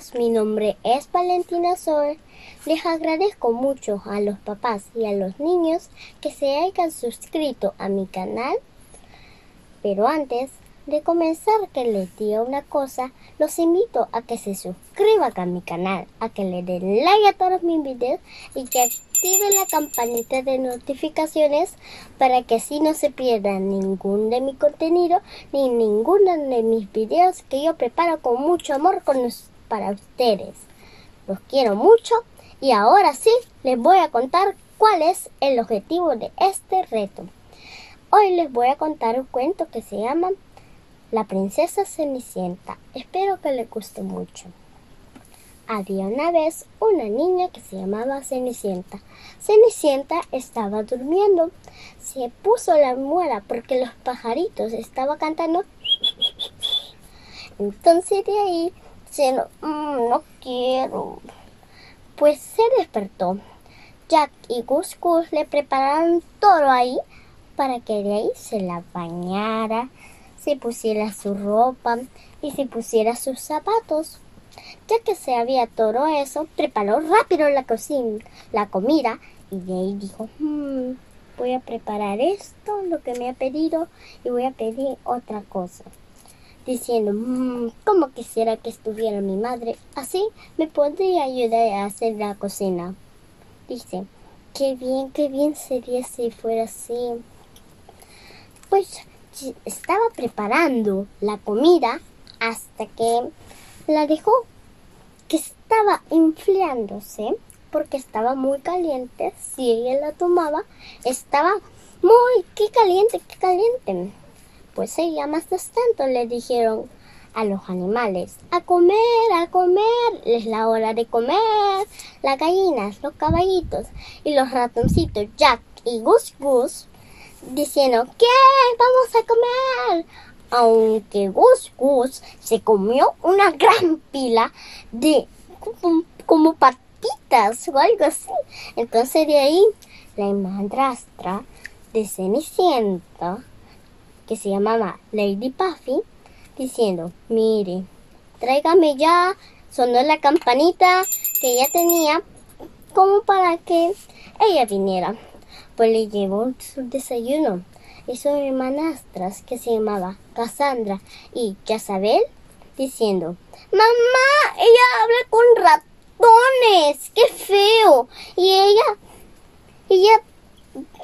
días, mi nombre es Valentina Sol. Les agradezco mucho a los papás y a los niños que se hayan suscrito a mi canal. Pero antes de comenzar que les diga una cosa, los invito a que se suscriban a mi canal, a que le den like a todos mis videos y que activen la campanita de notificaciones para que así no se pierdan ningún de mi contenido ni ninguno de mis videos que yo preparo con mucho amor para ustedes. Los quiero mucho y ahora sí les voy a contar cuál es el objetivo de este reto. Hoy les voy a contar un cuento que se llama La princesa Cenicienta. Espero que les guste mucho. Había una vez una niña que se llamaba Cenicienta. Cenicienta estaba durmiendo. Se puso la muela porque los pajaritos estaban cantando. Entonces de ahí se no, mm, no quiero pues se despertó. Jack y Gus Gus le prepararon todo ahí para que de ahí se la bañara, se pusiera su ropa y se pusiera sus zapatos. Ya que se había todo eso, preparó rápido la cocina, la comida y de ahí dijo, hmm, voy a preparar esto, lo que me ha pedido y voy a pedir otra cosa diciendo, mmm, como quisiera que estuviera mi madre, así me podría ayudar a hacer la cocina. Dice, qué bien, qué bien sería si fuera así. Pues estaba preparando la comida hasta que la dejó, que estaba inflándose porque estaba muy caliente. Si ella la tomaba, estaba muy, qué caliente, qué caliente pues ella más tanto le dijeron a los animales, a comer, a comer, es la hora de comer, las gallinas, los caballitos y los ratoncitos Jack y Gus Gus diciendo, ¿qué? Vamos a comer. Aunque Gus Gus se comió una gran pila de como, como patitas o algo así. Entonces de ahí la madrastra de Cenicienta que se llamaba Lady Puffy, diciendo, mire, tráigame ya, sonó la campanita que ella tenía como para que ella viniera. Pues le llevó su desayuno y sus hermanastras que se llamaba Cassandra y Jezabel diciendo, mamá, ella habla con ratones, qué feo. Y ella, ella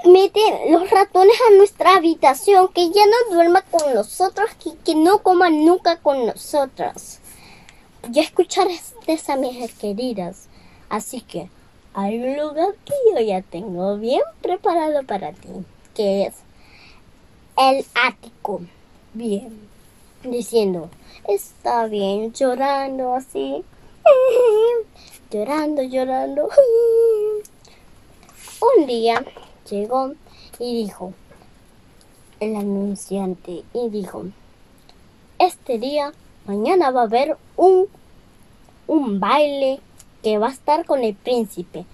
mete los ratones a nuestra habitación, que ya no duerma con nosotros, y que no coma nunca con nosotros. Ya escuchaste a mis queridas, así que hay un lugar que yo ya tengo bien preparado para ti, que es el ático. Bien, diciendo, está bien, llorando así, llorando, llorando. Un día llegó y dijo, el anunciante, y dijo, este día, mañana va a haber un, un baile que va a estar con el príncipe.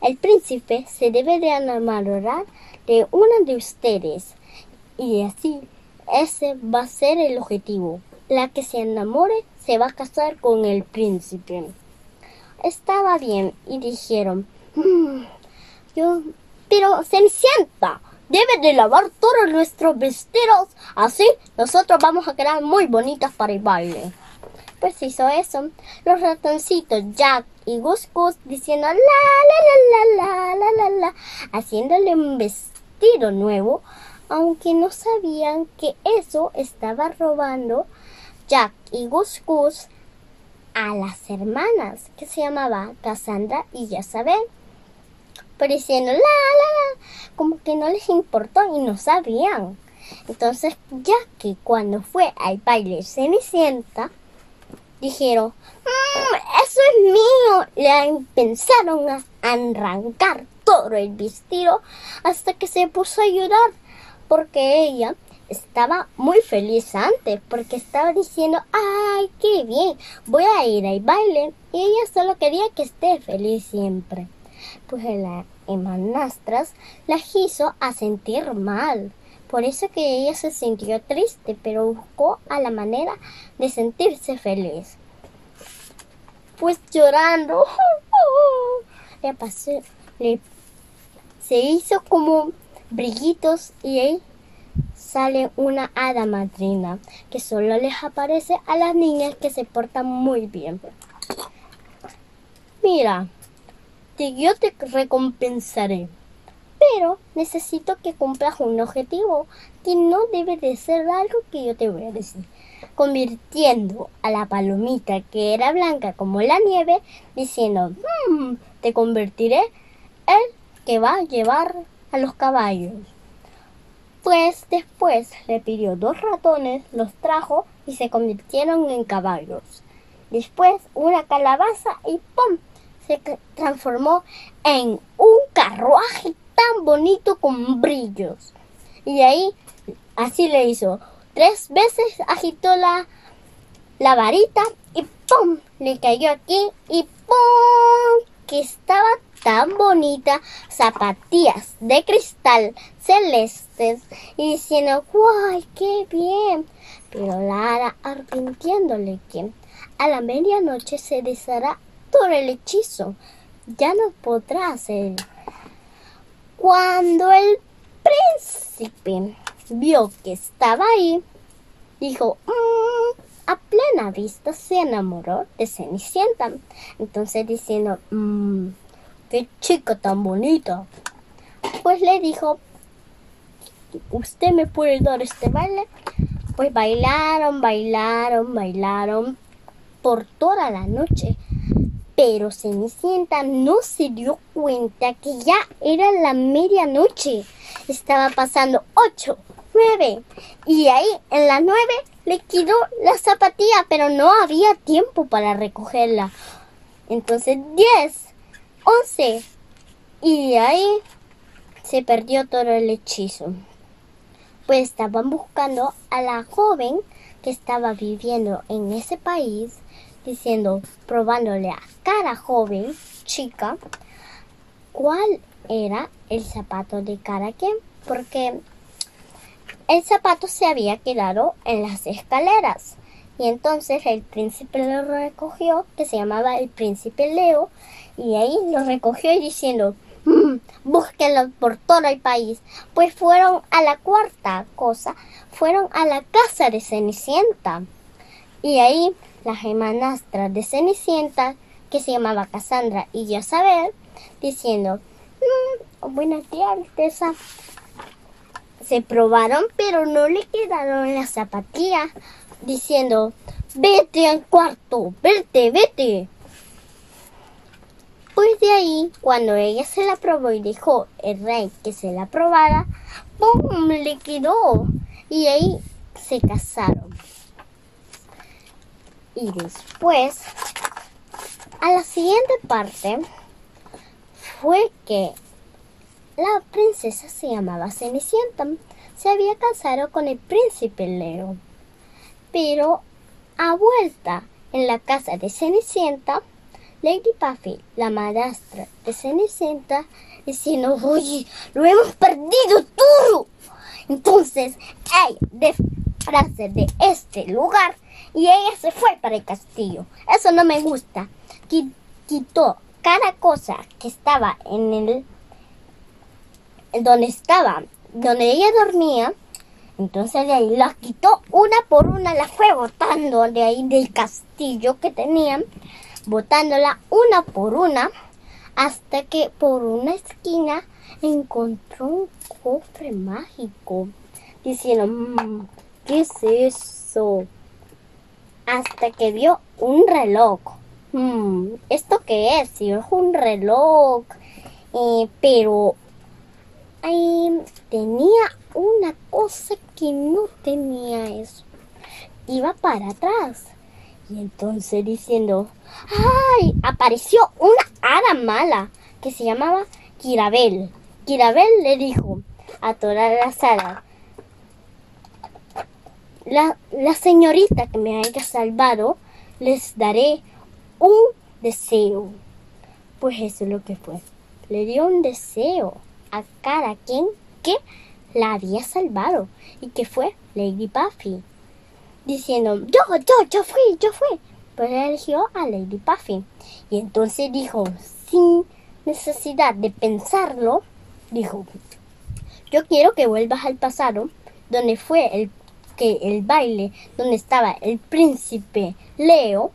El príncipe se debe de enamorar de una de ustedes y así ese va a ser el objetivo. La que se enamore se va a casar con el príncipe. Estaba bien y dijeron, mm, yo pero Cenicienta debe de lavar todos nuestros vestidos. Así nosotros vamos a quedar muy bonitas para el baile. Pues hizo eso. Los ratoncitos Jack y Gus Gus diciendo la la la la la la la haciéndole un vestido nuevo, aunque no sabían que eso estaba robando Jack y Gus Gus a las hermanas que se llamaba Cassandra y Jezabel diciendo la, la, la, como que no les importó y no sabían. Entonces, ya que cuando fue al baile Cenicienta, dijeron, mm, eso es mío. Le pensaron a arrancar todo el vestido hasta que se puso a llorar porque ella estaba muy feliz antes porque estaba diciendo, ay, qué bien, voy a ir al baile y ella solo quería que esté feliz siempre. Pues la hermanastras la hizo a sentir mal. Por eso que ella se sintió triste, pero buscó a la manera de sentirse feliz. después llorando, le pasó, le, se hizo como brillitos y ahí sale una hada madrina que solo les aparece a las niñas que se portan muy bien. Mira, yo te recompensaré, pero necesito que cumplas un objetivo que no debe de ser algo que yo te voy a decir. Convirtiendo a la palomita que era blanca como la nieve, diciendo, hmm, te convertiré el que va a llevar a los caballos. Pues después le pidió dos ratones, los trajo y se convirtieron en caballos. Después una calabaza y ¡pum! Se transformó en un carruaje tan bonito con brillos. Y ahí así le hizo. Tres veces agitó la, la varita y ¡pum! le cayó aquí y ¡pum! que estaba tan bonita, zapatillas de cristal celestes y diciendo, ¡guay, qué bien! Pero Lara arrepintiéndole que a la medianoche se deshará todo el hechizo. Ya no podrá hacer. Cuando el príncipe vio que estaba ahí, dijo, mm", a plena vista se enamoró de Cenicienta. Entonces diciendo, mmm, qué chica tan bonita. Pues le dijo, ¿usted me puede dar este baile? Pues bailaron, bailaron, bailaron por toda la noche. Pero Cenicienta no se dio cuenta que ya era la medianoche. Estaba pasando ocho, nueve. Y ahí en la nueve le quedó la zapatilla, pero no había tiempo para recogerla. Entonces diez, once. Y ahí se perdió todo el hechizo pues estaban buscando a la joven que estaba viviendo en ese país, diciendo, probándole a cada joven, chica, cuál era el zapato de cada quien, porque el zapato se había quedado en las escaleras. Y entonces el príncipe lo recogió, que se llamaba el príncipe Leo, y ahí lo recogió y diciendo, Mm, búsquenlos por todo el país. Pues fueron a la cuarta cosa, fueron a la casa de Cenicienta. Y ahí las hermanastras de Cenicienta, que se llamaba Cassandra y Jezabel, diciendo, mm, buenas tía Alteza. Se probaron, pero no le quedaron las zapatillas, diciendo, vete al cuarto, vete, vete. Pues de ahí, cuando ella se la probó y dijo el rey que se la probara, ¡pum! le quedó. Y ahí se casaron. Y después, a la siguiente parte, fue que la princesa se llamaba Cenicienta. Se había casado con el príncipe Leo. Pero a vuelta en la casa de Cenicienta, Lady Puffy, la madrastra de Cenicienta, diciendo, oye, lo hemos perdido todo. Entonces, ella frase de este lugar y ella se fue para el castillo. Eso no me gusta. Quitó cada cosa que estaba en el donde estaba, donde ella dormía. Entonces de ahí las quitó una por una, las fue botando de ahí del castillo que tenían botándola una por una hasta que por una esquina encontró un cofre mágico, diciendo, mm, ¿qué es eso? Hasta que vio un reloj. Mm, ¿Esto qué es? Si es un reloj, eh, pero tenía una cosa que no tenía eso. Iba para atrás. Y entonces diciendo, ¡ay! Apareció una hada mala que se llamaba Kirabel. Kirabel le dijo a toda la sala, la, la señorita que me haya salvado, les daré un deseo. Pues eso es lo que fue. Le dio un deseo a cada quien que la había salvado y que fue Lady Buffy diciendo, yo, yo, yo fui, yo fui. pues eligió a Lady Puffy. Y entonces dijo, sin necesidad de pensarlo, dijo, yo quiero que vuelvas al pasado, donde fue el, que el baile, donde estaba el príncipe Leo,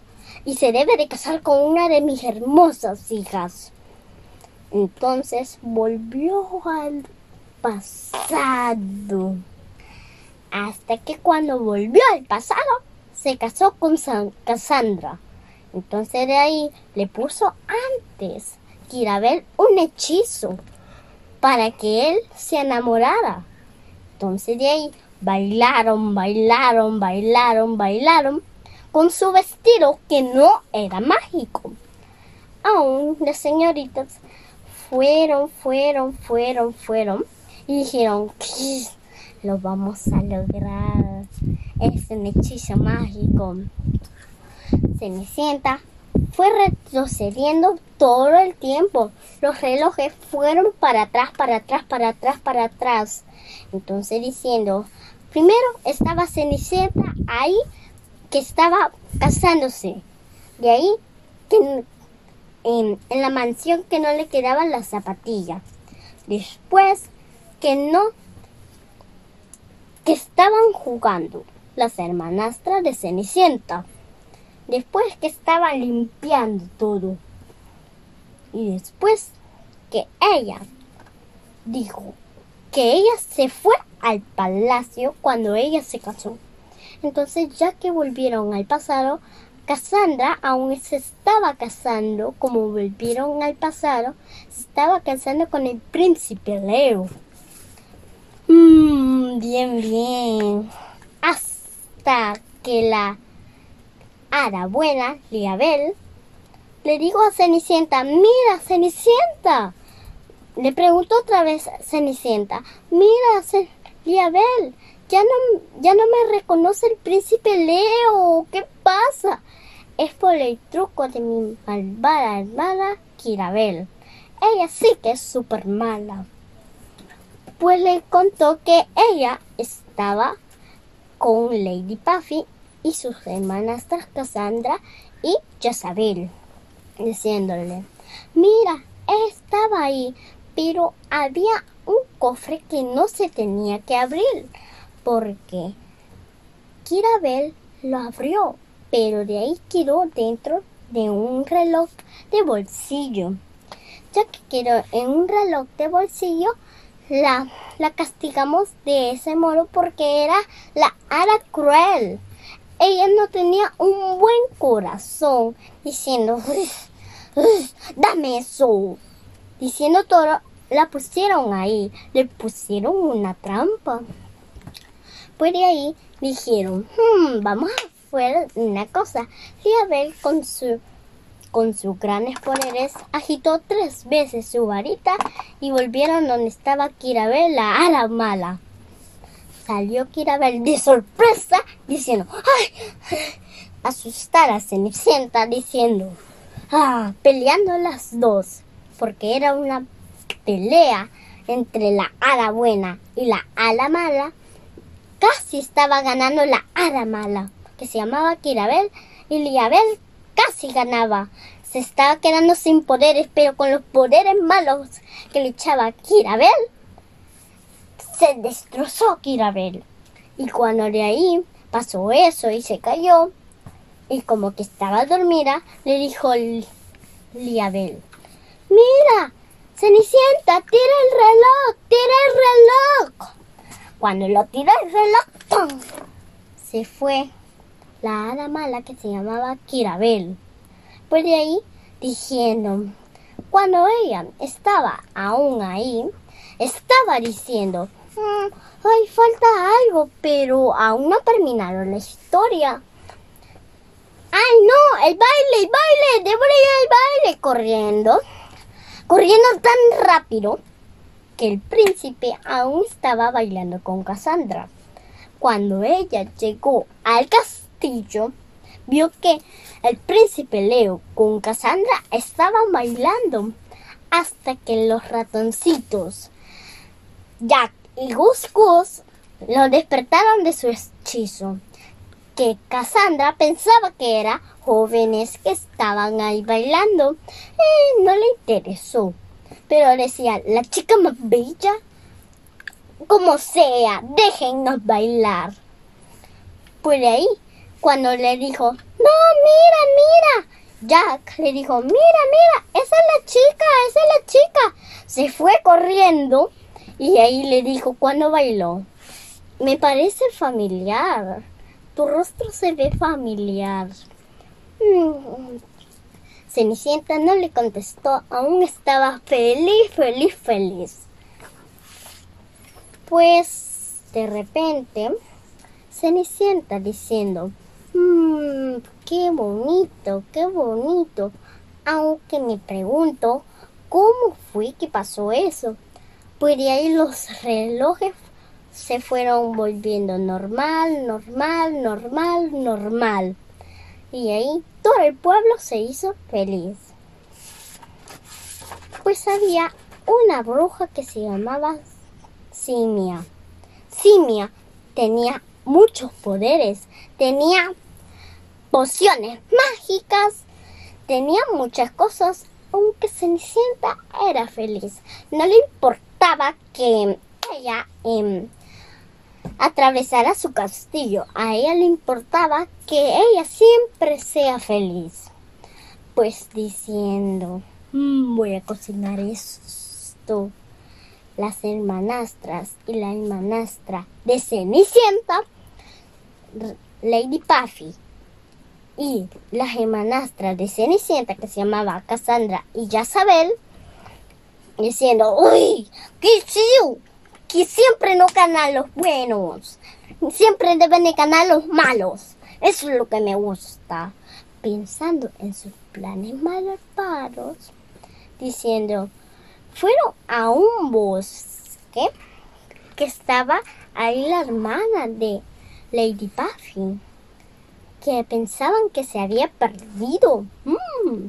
y se debe de casar con una de mis hermosas hijas. Entonces volvió al pasado. Hasta que cuando volvió al pasado, se casó con Cassandra. Entonces de ahí le puso antes Kirabel un hechizo para que él se enamorara. Entonces de ahí bailaron, bailaron, bailaron, bailaron con su vestido que no era mágico. Aún las señoritas fueron, fueron, fueron, fueron y dijeron, lo vamos a lograr. Es un hechizo mágico. Cenicienta fue retrocediendo todo el tiempo. Los relojes fueron para atrás, para atrás, para atrás, para atrás. Entonces diciendo, primero estaba Cenicienta ahí que estaba casándose. De ahí que en, en la mansión que no le quedaban las zapatillas. Después que no que estaban jugando las hermanastras de Cenicienta. Después que estaban limpiando todo. Y después que ella dijo que ella se fue al palacio cuando ella se casó. Entonces, ya que volvieron al pasado, Cassandra aún se estaba casando, como volvieron al pasado, se estaba casando con el príncipe Leo. Mmm, bien, bien. Hasta que la hada buena, Liabel, le dijo a Cenicienta, mira, Cenicienta. Le preguntó otra vez Cenicienta, mira, Liabel, ya no, ya no me reconoce el príncipe Leo. ¿Qué pasa? Es por el truco de mi malvada hermana Kirabel. Ella sí que es súper mala pues le contó que ella estaba con Lady Puffy y sus hermanas Cassandra y Jezabel, diciéndole, mira, estaba ahí, pero había un cofre que no se tenía que abrir, porque Kirabel lo abrió, pero de ahí quedó dentro de un reloj de bolsillo. Ya que quedó en un reloj de bolsillo, la, la castigamos de ese modo porque era la hada cruel. Ella no tenía un buen corazón diciendo, dame eso. Diciendo todo, la pusieron ahí, le pusieron una trampa. Pues de ahí dijeron, hmm, vamos a hacer una cosa. Y a ver con su con sus grandes poderes, agitó tres veces su varita y volvieron donde estaba Kirabel, la ala mala. Salió Kirabel de sorpresa diciendo, ¡ay! Asustar a Cenicienta diciendo, ¡ah! Peleando las dos, porque era una pelea entre la ala buena y la ala mala. Casi estaba ganando la ala mala, que se llamaba Kirabel, y Liabel casi ganaba. Se estaba quedando sin poderes, pero con los poderes malos que le echaba Kirabel, se destrozó Kirabel. Y cuando de ahí pasó eso y se cayó, y como que estaba dormida, le dijo Liabel, mira, Cenicienta, tira el reloj, tira el reloj. Cuando lo tiró el reloj, se fue la hada mala que se llamaba Kirabel. Pues de ahí diciendo, cuando ella estaba aún ahí, estaba diciendo, mm, ay, falta algo, pero aún no terminaron la historia. ¡Ay, no! ¡El baile, el baile! ¡Debo ir al baile! Corriendo, corriendo tan rápido que el príncipe aún estaba bailando con Cassandra. Cuando ella llegó al castillo, vio que el príncipe Leo con Cassandra estaban bailando hasta que los ratoncitos Jack y Gus Gus lo despertaron de su hechizo, que Cassandra pensaba que era jóvenes que estaban ahí bailando. Eh, no le interesó. Pero decía, la chica más bella, como sea, déjennos bailar. Por ahí, cuando le dijo, no, mira, mira, Jack le dijo, mira, mira, esa es la chica, esa es la chica. Se fue corriendo y ahí le dijo, ¿cuándo bailó? Me parece familiar. Tu rostro se ve familiar. Mm. Cenicienta no le contestó, aún estaba feliz, feliz, feliz. Pues de repente, Cenicienta diciendo, mmm, qué bonito, qué bonito. Aunque me pregunto, ¿cómo fue que pasó eso? Pues de ahí los relojes se fueron volviendo normal, normal, normal, normal. Y ahí todo el pueblo se hizo feliz. Pues había una bruja que se llamaba Simia. Simia tenía muchos poderes, tenía pociones mágicas, tenía muchas cosas, aunque Cenicienta era feliz. No le importaba que ella em, atravesara su castillo, a ella le importaba que ella siempre sea feliz. Pues diciendo, "Mm, voy a cocinar esto. Las hermanastras y la hermanastra de Cenicienta, Lady Puffy, y la hermanastra de Cenicienta que se llamaba Cassandra y Jezabel diciendo, uy, qué chido, que siempre no ganan los buenos, siempre deben de ganar los malos. Eso es lo que me gusta. Pensando en sus planes malvados, diciendo, fueron a un bosque que estaba ahí la hermana de Lady Puffy que pensaban que se había perdido. Mm.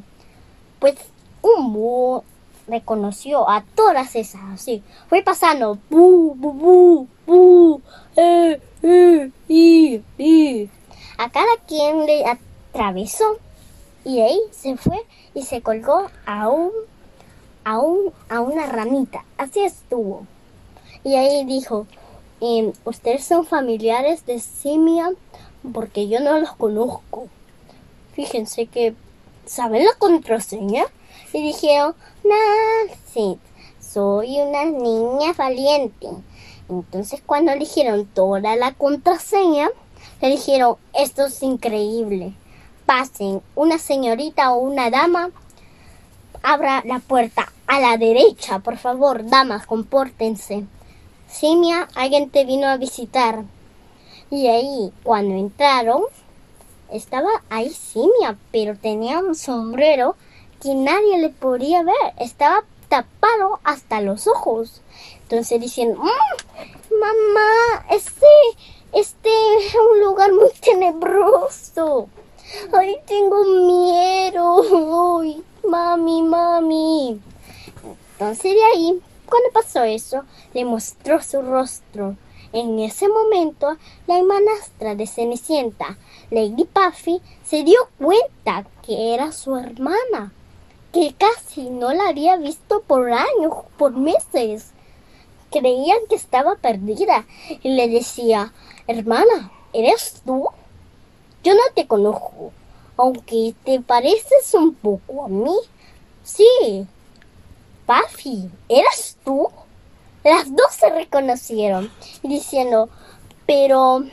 Pues un búho reconoció a todas esas así. Fue pasando. Bu, bu, bu, bu, eh, eh, y, y. A cada quien le atravesó. Y ahí se fue y se colgó a un, a un, a una ramita. Así estuvo. Y ahí dijo, em, ¿ustedes son familiares de Simia? porque yo no los conozco. Fíjense que saben la contraseña y dijeron, sí, soy una niña valiente. Entonces cuando dijeron toda la contraseña, le dijeron, esto es increíble. Pasen, una señorita o una dama, abra la puerta a la derecha, por favor, damas, compórtense. Simia, alguien te vino a visitar. Y ahí, cuando entraron, estaba ahí Simia, pero tenía un sombrero que nadie le podía ver. Estaba tapado hasta los ojos. Entonces dicen, mm, mamá, este, este es un lugar muy tenebroso. Ay, tengo miedo. Ay, mami, mami. Entonces de ahí, cuando pasó eso, le mostró su rostro en ese momento, la hermanastra de Cenicienta, Lady Puffy, se dio cuenta que era su hermana, que casi no la había visto por años, por meses. Creían que estaba perdida y le decía, hermana, ¿eres tú? Yo no te conozco, aunque te pareces un poco a mí. Sí, Puffy, ¿eres tú? Las dos se reconocieron, diciendo, pero,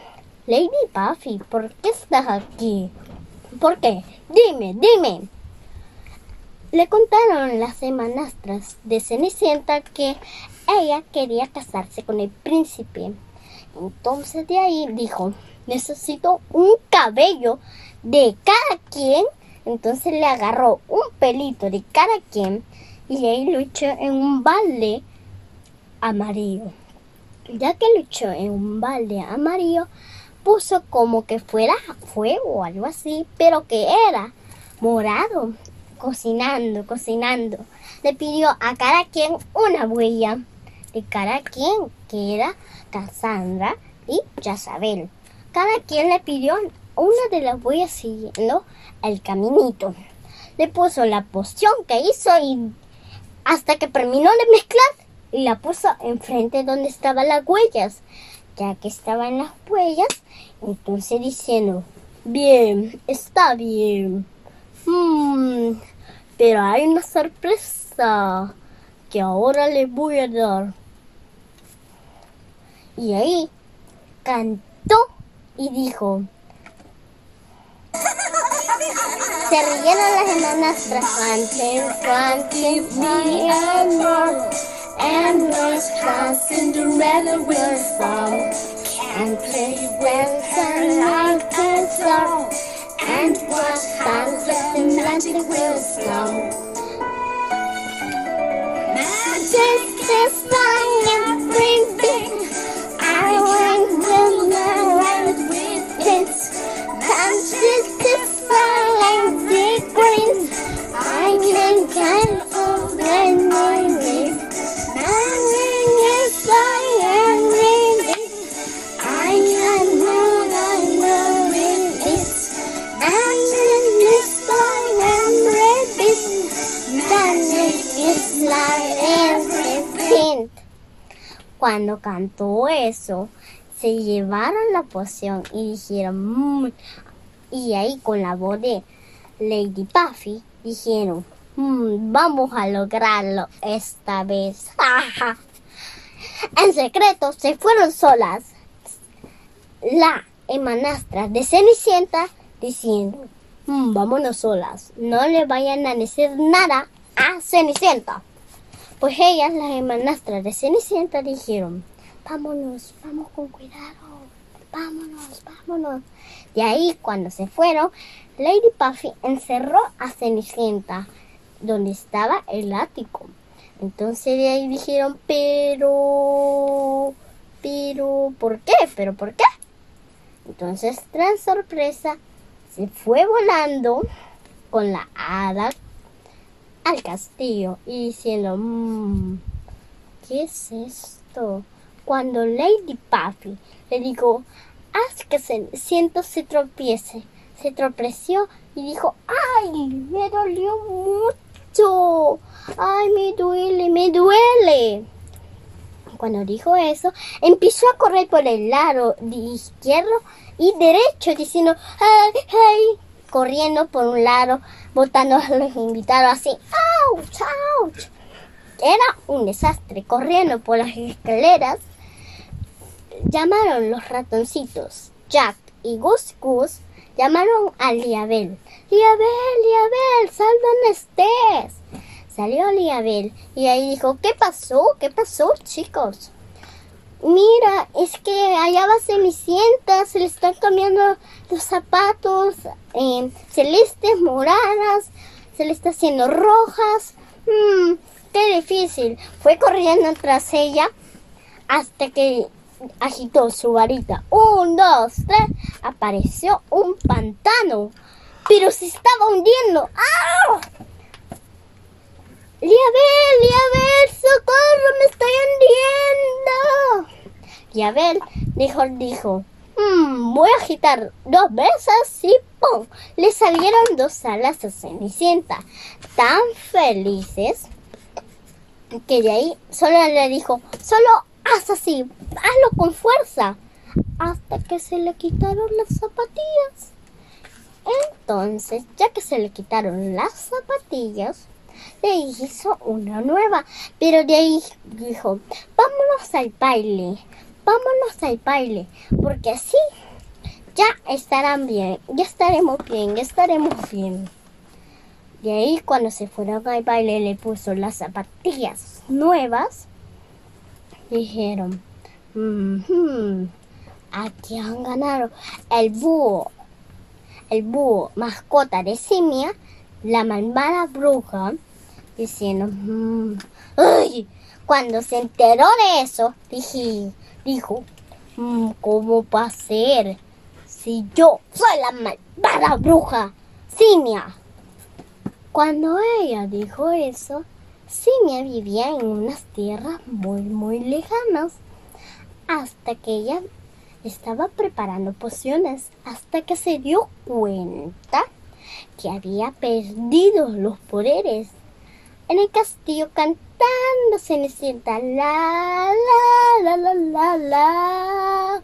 Lady Buffy, ¿por qué estás aquí? ¿Por qué? Dime, dime. Le contaron las hermanastras de Cenicienta que ella quería casarse con el príncipe. Entonces de ahí dijo, necesito un cabello de cada quien. Entonces le agarró un pelito de cada quien y ahí lo echó en un balde amarillo. Ya que luchó en un balde amarillo, puso como que fuera fuego o algo así, pero que era morado, cocinando, cocinando. Le pidió a cada quien una huella de cada quien, que era Cassandra y Jezabel. Cada quien le pidió una de las huellas siguiendo el caminito. Le puso la poción que hizo y hasta que terminó de mezclar y la puso enfrente donde estaban las huellas. Ya que estaban las huellas, entonces diciendo, bien, está bien. Pero hay una sorpresa que ahora les voy a dar. Y ahí cantó y dijo. Se rieron las hermanastras. Franklin, Franklin, Franklin, and was class Cinderella will song and play well and night can song and watch how the magic will snow. Magic is fun and breathing. I want to know with it. Magic is fun and. I can't all the. Cuando cantó eso, se llevaron la poción y dijeron, "Mm". y ahí con la voz de Lady Puffy dijeron, "Mm, vamos a lograrlo esta vez. en secreto se fueron solas. La hermanastra de Cenicienta diciendo, "Mm, vámonos solas, no le vayan a decir nada a Cenicienta. Pues ellas, las hermanastras de Cenicienta, dijeron, vámonos, vamos con cuidado, vámonos, vámonos. De ahí, cuando se fueron, Lady Puffy encerró a Cenicienta, donde estaba el ático. Entonces de ahí dijeron, pero, pero, ¿por qué? ¿Pero por qué? Entonces, tras sorpresa, se fue volando con la hada al castillo y diciendo, "Mm, ¿qué es esto? Cuando Lady Puffy le dijo, haz que Ceniciento se tropiece, se tropezó y dijo, ¡ay! Me dolió mucho. ¡Ay, me duele, me duele! Cuando dijo eso, empezó a correr por el lado izquierdo y derecho, diciendo, ¡ay, ay! Corriendo por un lado, botando a los invitados así, ¡ouch, ouch! Era un desastre, corriendo por las escaleras. Llamaron los ratoncitos, Jack y Gus Gus, llamaron a Liabel. Liabel, Liabel, sal donde estés. Salió Liabel y ahí dijo, ¿qué pasó? ¿Qué pasó, chicos? Mira, es que allá va Cenicienta, se le están cambiando los zapatos eh, celestes, moradas, se le está haciendo rojas. Mm, qué difícil. Fue corriendo tras ella hasta que agitó su varita. Un, dos, tres. Apareció un pantano, pero se estaba hundiendo. ¡Ah! Liabel, Liabel, socorro, me estoy hundiendo. Liabel dijo, dijo, "Mm, voy a agitar dos veces y ¡pum! Le salieron dos alas a Cenicienta, tan felices que de ahí solo le dijo, solo haz así, hazlo con fuerza, hasta que se le quitaron las zapatillas. Entonces, ya que se le quitaron las zapatillas, le hizo una nueva, pero de ahí dijo, vámonos al baile, vámonos al baile, porque así ya estarán bien, ya estaremos bien, ya estaremos bien. De ahí cuando se fueron al baile le puso las zapatillas nuevas. Dijeron, "Mhm, aquí han ganado el búho, el búho mascota de Simia, la malvada bruja, diciendo, "Mm, ¡ay! Cuando se enteró de eso, dije, dijo, "Mm, ¿cómo va a ser si yo soy la malvada bruja, Simia? Cuando ella dijo eso, Simia vivía en unas tierras muy, muy lejanas, hasta que ella estaba preparando pociones hasta que se dio cuenta que había perdido los poderes. En el castillo cantando Cenicienta la la la la la la.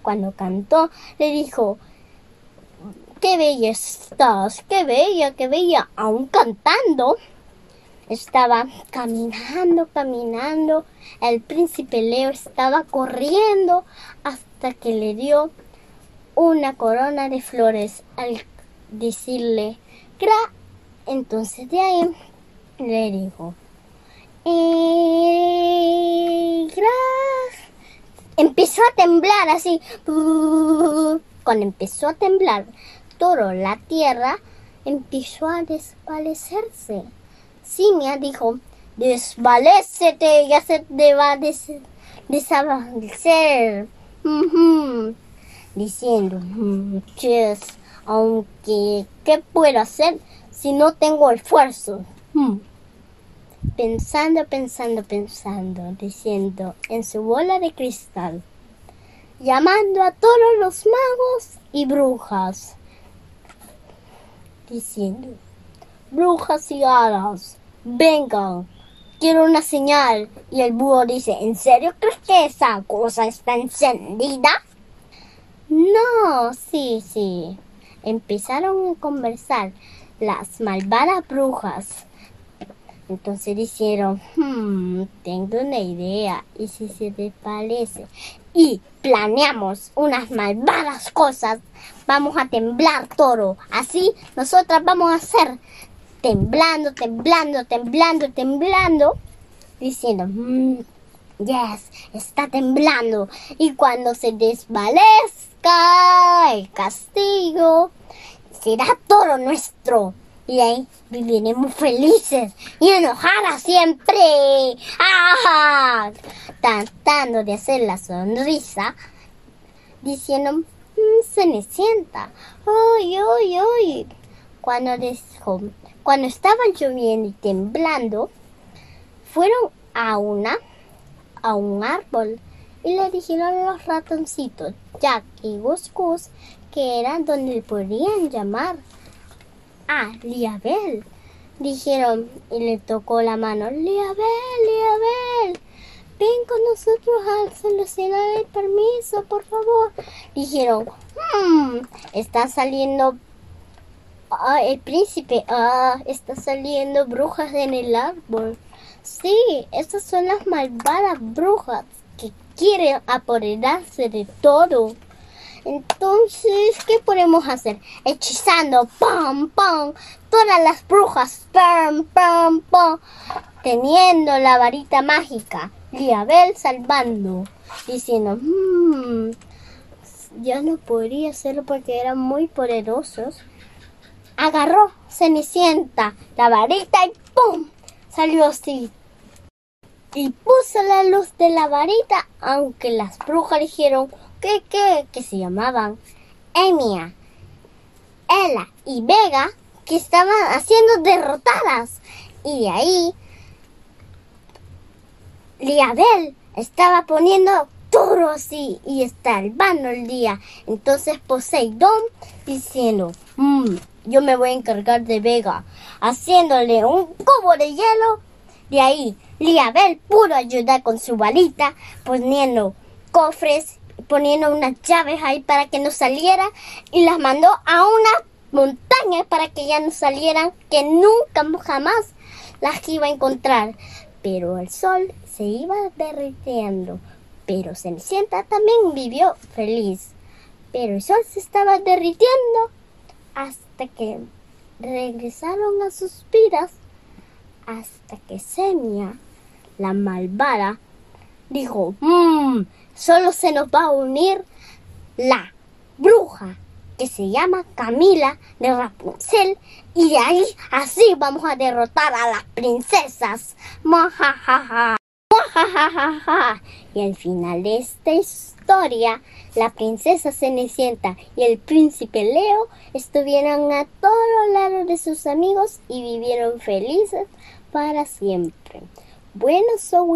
Cuando cantó le dijo qué bella estás, qué bella, qué bella, aún cantando. Estaba caminando, caminando. El príncipe Leo estaba corriendo hasta que le dio una corona de flores al decirle gra. Entonces de ahí le dijo gra. Empezó a temblar así. Cuando empezó a temblar todo la tierra, empezó a desvanecerse. Simia dijo, desvalécete, ya se te va a des desvanecer. Diciendo, yes, aunque, ¿qué puedo hacer si no tengo esfuerzo? Pensando, pensando, pensando, diciendo en su bola de cristal, llamando a todos los magos y brujas, diciendo, brujas y hadas, vengan, quiero una señal. Y el búho dice, ¿en serio crees que esa cosa está encendida? No, sí, sí. Empezaron a conversar las malvadas brujas. Entonces dijeron, hmm, tengo una idea. ¿Y si se desparece? Y planeamos unas malvadas cosas. Vamos a temblar todo. Así nosotras vamos a hacer temblando, temblando, temblando, temblando, diciendo, mm, yes, está temblando. Y cuando se desvalezca el castigo, será todo nuestro. Y ahí viviremos felices y enojadas siempre. ¡Ah! Tratando de hacer la sonrisa, diciendo, mmm, Cenicienta, ¡ay, ay, ay! Cuando dijo, cuando estaban lloviendo y temblando, fueron a una a un árbol y le dijeron a los ratoncitos Jack y Gus Gus que eran donde podían llamar a Liabel. Dijeron y le tocó la mano Liabel, Liabel, ven con nosotros a solucionar el permiso, por favor. Dijeron, hmm, está saliendo Ah, el príncipe. Ah, está saliendo brujas en el árbol. Sí, estas son las malvadas brujas que quieren apoderarse de todo. Entonces, ¿qué podemos hacer? Hechizando, pam, pam, todas las brujas, pam, pam, pam, teniendo la varita mágica. Liabel salvando, diciendo, mmm, ya no podría hacerlo porque eran muy poderosos agarró Cenicienta la varita y ¡pum! salió así. Y puso la luz de la varita, aunque las brujas dijeron que, que, que se llamaban Emia, Ella y Vega, que estaban haciendo derrotadas. Y ahí Liabel estaba poniendo todo así y salvando el día. Entonces Poseidón diciendo, mmm, yo me voy a encargar de Vega, haciéndole un cubo de hielo. De ahí, Liabel pudo ayudar con su balita, poniendo cofres, poniendo unas llaves ahí para que no saliera y las mandó a una montaña para que ya no salieran, que nunca jamás las iba a encontrar. Pero el sol se iba derritiendo. Pero Cenicienta también vivió feliz. Pero el sol se estaba derritiendo hasta que regresaron a sus vidas, hasta que Semia, la malvada, dijo, mmm, solo se nos va a unir la bruja que se llama Camila de Rapunzel y de ahí así vamos a derrotar a las princesas. Majajaja. Y al final de esta historia, la princesa Cenicienta y el príncipe Leo estuvieron a todos lados de sus amigos y vivieron felices para siempre. Bueno, so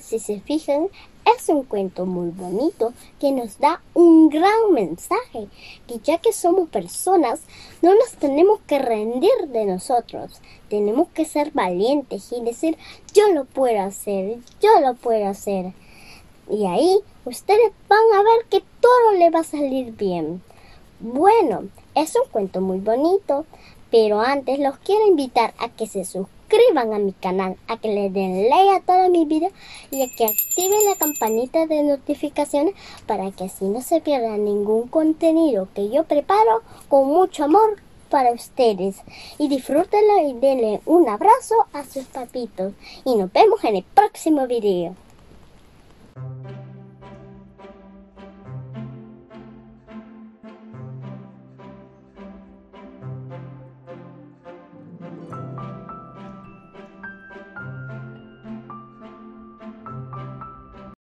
si se fijan, es un cuento muy bonito que nos da un gran mensaje, que ya que somos personas, no nos tenemos que rendir de nosotros, tenemos que ser valientes y decir, yo lo puedo hacer, yo lo puedo hacer. Y ahí ustedes van a ver que todo le va a salir bien. Bueno, es un cuento muy bonito, pero antes los quiero invitar a que se suscriban a mi canal, a que le den like a toda mi vida y a que activen la campanita de notificaciones para que así no se pierda ningún contenido que yo preparo con mucho amor para ustedes. Y disfrútenlo y denle un abrazo a sus papitos. Y nos vemos en el próximo video.